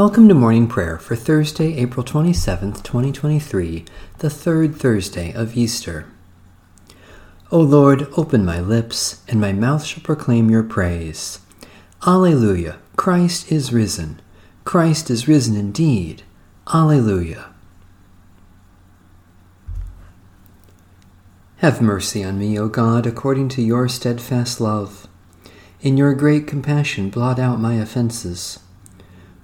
Welcome to morning prayer for Thursday, April 27th, 2023, the third Thursday of Easter. O Lord, open my lips, and my mouth shall proclaim your praise. Alleluia! Christ is risen. Christ is risen indeed. Alleluia. Have mercy on me, O God, according to your steadfast love. In your great compassion, blot out my offenses.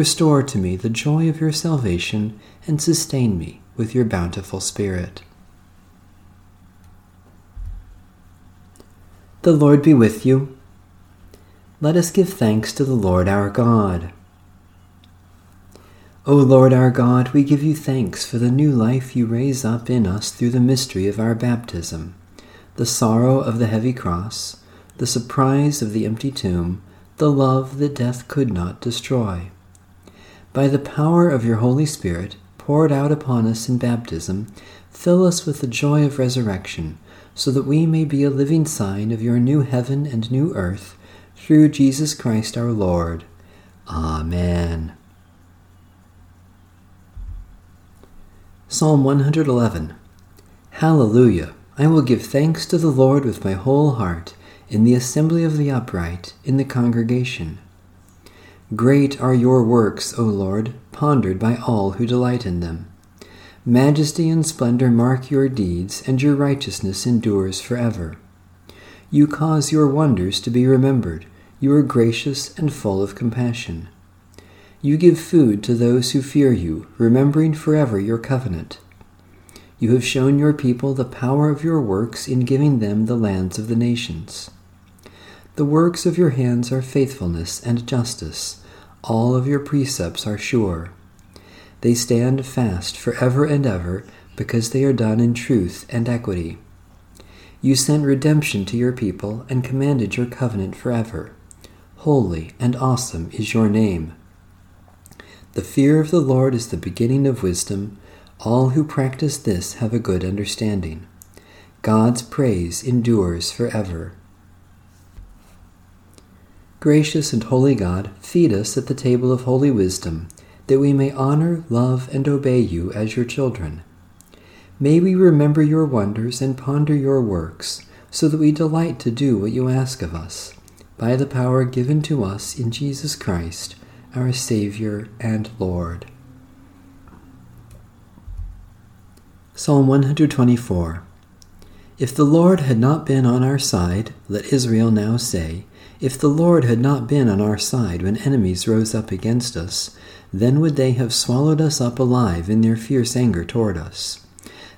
Restore to me the joy of your salvation, and sustain me with your bountiful Spirit. The Lord be with you. Let us give thanks to the Lord our God. O Lord our God, we give you thanks for the new life you raise up in us through the mystery of our baptism, the sorrow of the heavy cross, the surprise of the empty tomb, the love that death could not destroy. By the power of your Holy Spirit, poured out upon us in baptism, fill us with the joy of resurrection, so that we may be a living sign of your new heaven and new earth, through Jesus Christ our Lord. Amen. Psalm 111 Hallelujah! I will give thanks to the Lord with my whole heart, in the assembly of the upright, in the congregation. Great are your works, O Lord, pondered by all who delight in them. Majesty and splendor mark your deeds, and your righteousness endures forever. You cause your wonders to be remembered. You are gracious and full of compassion. You give food to those who fear you, remembering forever your covenant. You have shown your people the power of your works in giving them the lands of the nations. The works of your hands are faithfulness and justice. All of your precepts are sure. They stand fast forever and ever because they are done in truth and equity. You sent redemption to your people and commanded your covenant forever. Holy and awesome is your name. The fear of the Lord is the beginning of wisdom. All who practice this have a good understanding. God's praise endures forever. Gracious and holy God, feed us at the table of holy wisdom, that we may honor, love, and obey you as your children. May we remember your wonders and ponder your works, so that we delight to do what you ask of us, by the power given to us in Jesus Christ, our Savior and Lord. Psalm 124 If the Lord had not been on our side, let Israel now say, if the Lord had not been on our side when enemies rose up against us, then would they have swallowed us up alive in their fierce anger toward us.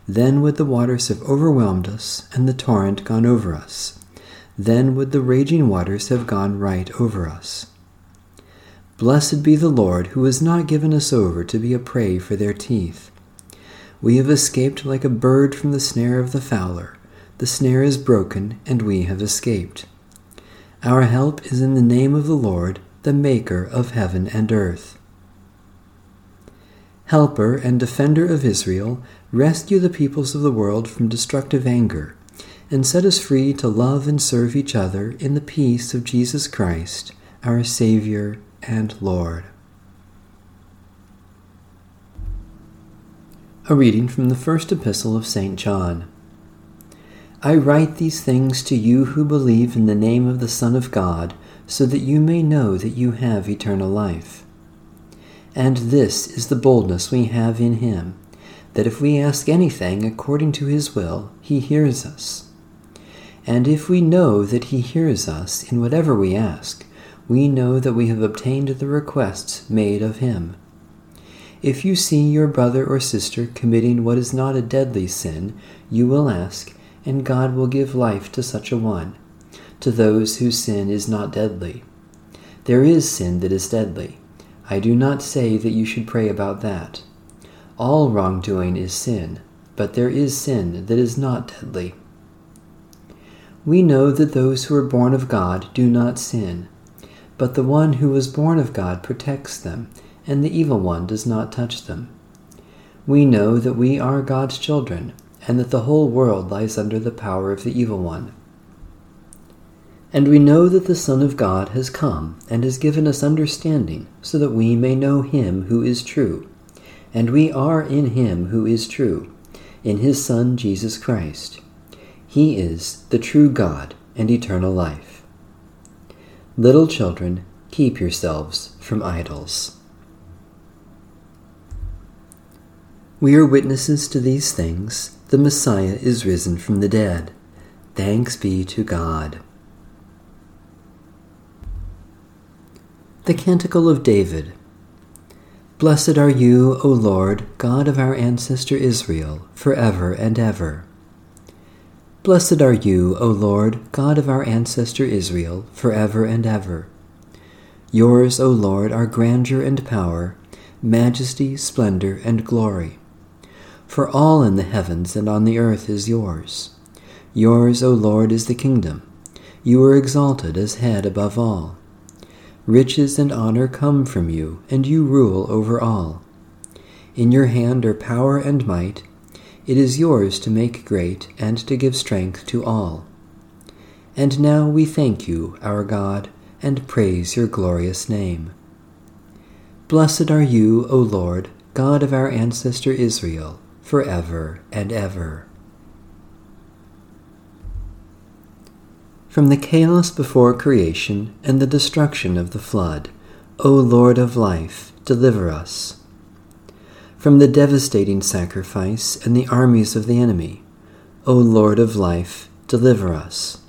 Then would the waters have overwhelmed us, and the torrent gone over us. Then would the raging waters have gone right over us. Blessed be the Lord, who has not given us over to be a prey for their teeth. We have escaped like a bird from the snare of the fowler. The snare is broken, and we have escaped. Our help is in the name of the Lord, the Maker of heaven and earth. Helper and defender of Israel, rescue the peoples of the world from destructive anger, and set us free to love and serve each other in the peace of Jesus Christ, our Savior and Lord. A reading from the first epistle of St. John. I write these things to you who believe in the name of the Son of God, so that you may know that you have eternal life. And this is the boldness we have in him, that if we ask anything according to his will, he hears us. And if we know that he hears us in whatever we ask, we know that we have obtained the requests made of him. If you see your brother or sister committing what is not a deadly sin, you will ask, and God will give life to such a one, to those whose sin is not deadly. There is sin that is deadly. I do not say that you should pray about that. All wrongdoing is sin, but there is sin that is not deadly. We know that those who are born of God do not sin, but the one who was born of God protects them, and the evil one does not touch them. We know that we are God's children, and that the whole world lies under the power of the evil one. And we know that the Son of God has come and has given us understanding, so that we may know him who is true. And we are in him who is true, in his Son Jesus Christ. He is the true God and eternal life. Little children, keep yourselves from idols. We are witnesses to these things. The Messiah is risen from the dead. Thanks be to God. The Canticle of David. Blessed are you, O Lord, God of our ancestor Israel, for ever and ever. Blessed are you, O Lord, God of our ancestor Israel, for ever and ever. Yours, O Lord, are grandeur and power, majesty, splendor, and glory. For all in the heavens and on the earth is yours. Yours, O Lord, is the kingdom. You are exalted as head above all. Riches and honor come from you, and you rule over all. In your hand are power and might. It is yours to make great and to give strength to all. And now we thank you, our God, and praise your glorious name. Blessed are you, O Lord, God of our ancestor Israel, for ever and ever. From the chaos before creation and the destruction of the flood, O Lord of life, deliver us. From the devastating sacrifice and the armies of the enemy, O Lord of life, deliver us.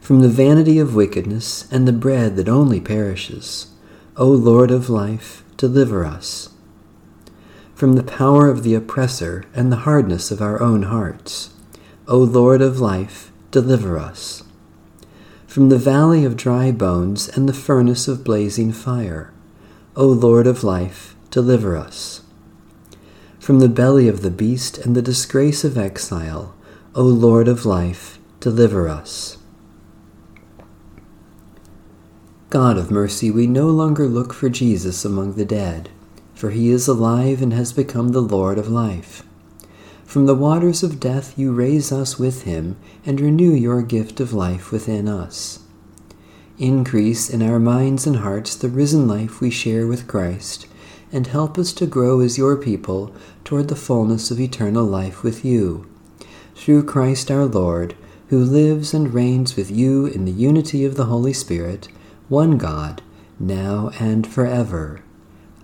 From the vanity of wickedness and the bread that only perishes, O Lord of life, deliver us. From the power of the oppressor and the hardness of our own hearts, O Lord of life, deliver us from the valley of dry bones and the furnace of blazing fire. O Lord of life, deliver us. From the belly of the beast and the disgrace of exile, O Lord of life, deliver us. God of mercy, we no longer look for Jesus among the dead, for he is alive and has become the Lord of life. From the waters of death you raise us with him and renew your gift of life within us. Increase in our minds and hearts the risen life we share with Christ, and help us to grow as your people toward the fullness of eternal life with you. Through Christ our Lord, who lives and reigns with you in the unity of the Holy Spirit, one God, now and forever.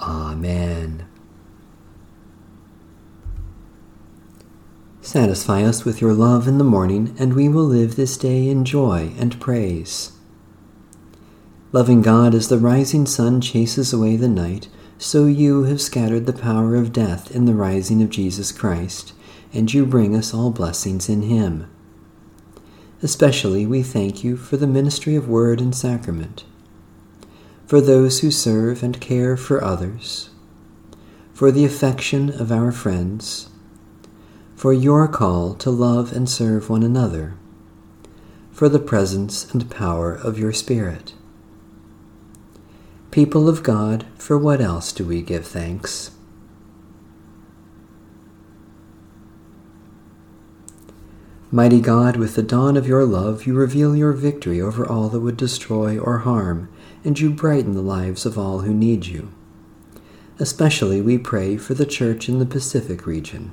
Amen. Satisfy us with your love in the morning, and we will live this day in joy and praise. Loving God, as the rising sun chases away the night, so you have scattered the power of death in the rising of Jesus Christ, and you bring us all blessings in Him. Especially we thank you for the ministry of word and sacrament, for those who serve and care for others, for the affection of our friends, for your call to love and serve one another, for the presence and power of your Spirit. People of God, for what else do we give thanks? Mighty God, with the dawn of your love, you reveal your victory over all that would destroy or harm, and you brighten the lives of all who need you. Especially we pray for the Church in the Pacific region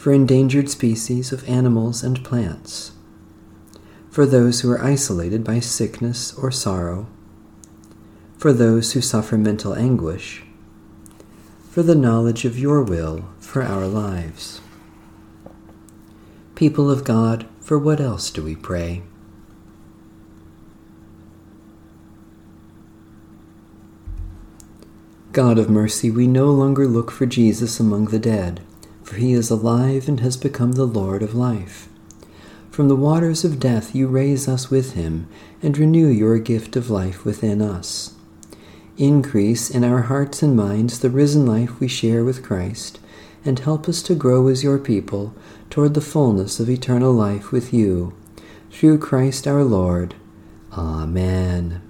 for endangered species of animals and plants, for those who are isolated by sickness or sorrow, for those who suffer mental anguish, for the knowledge of your will for our lives. People of God, for what else do we pray? God of mercy, we no longer look for Jesus among the dead, for he is alive and has become the Lord of life. From the waters of death you raise us with him and renew your gift of life within us. Increase in our hearts and minds the risen life we share with Christ, and help us to grow as your people toward the fullness of eternal life with you. Through Christ our Lord. Amen.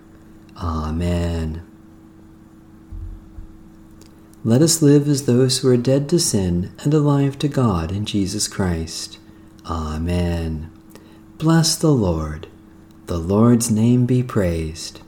Amen. Let us live as those who are dead to sin and alive to God in Jesus Christ. Amen. Bless the Lord. The Lord's name be praised.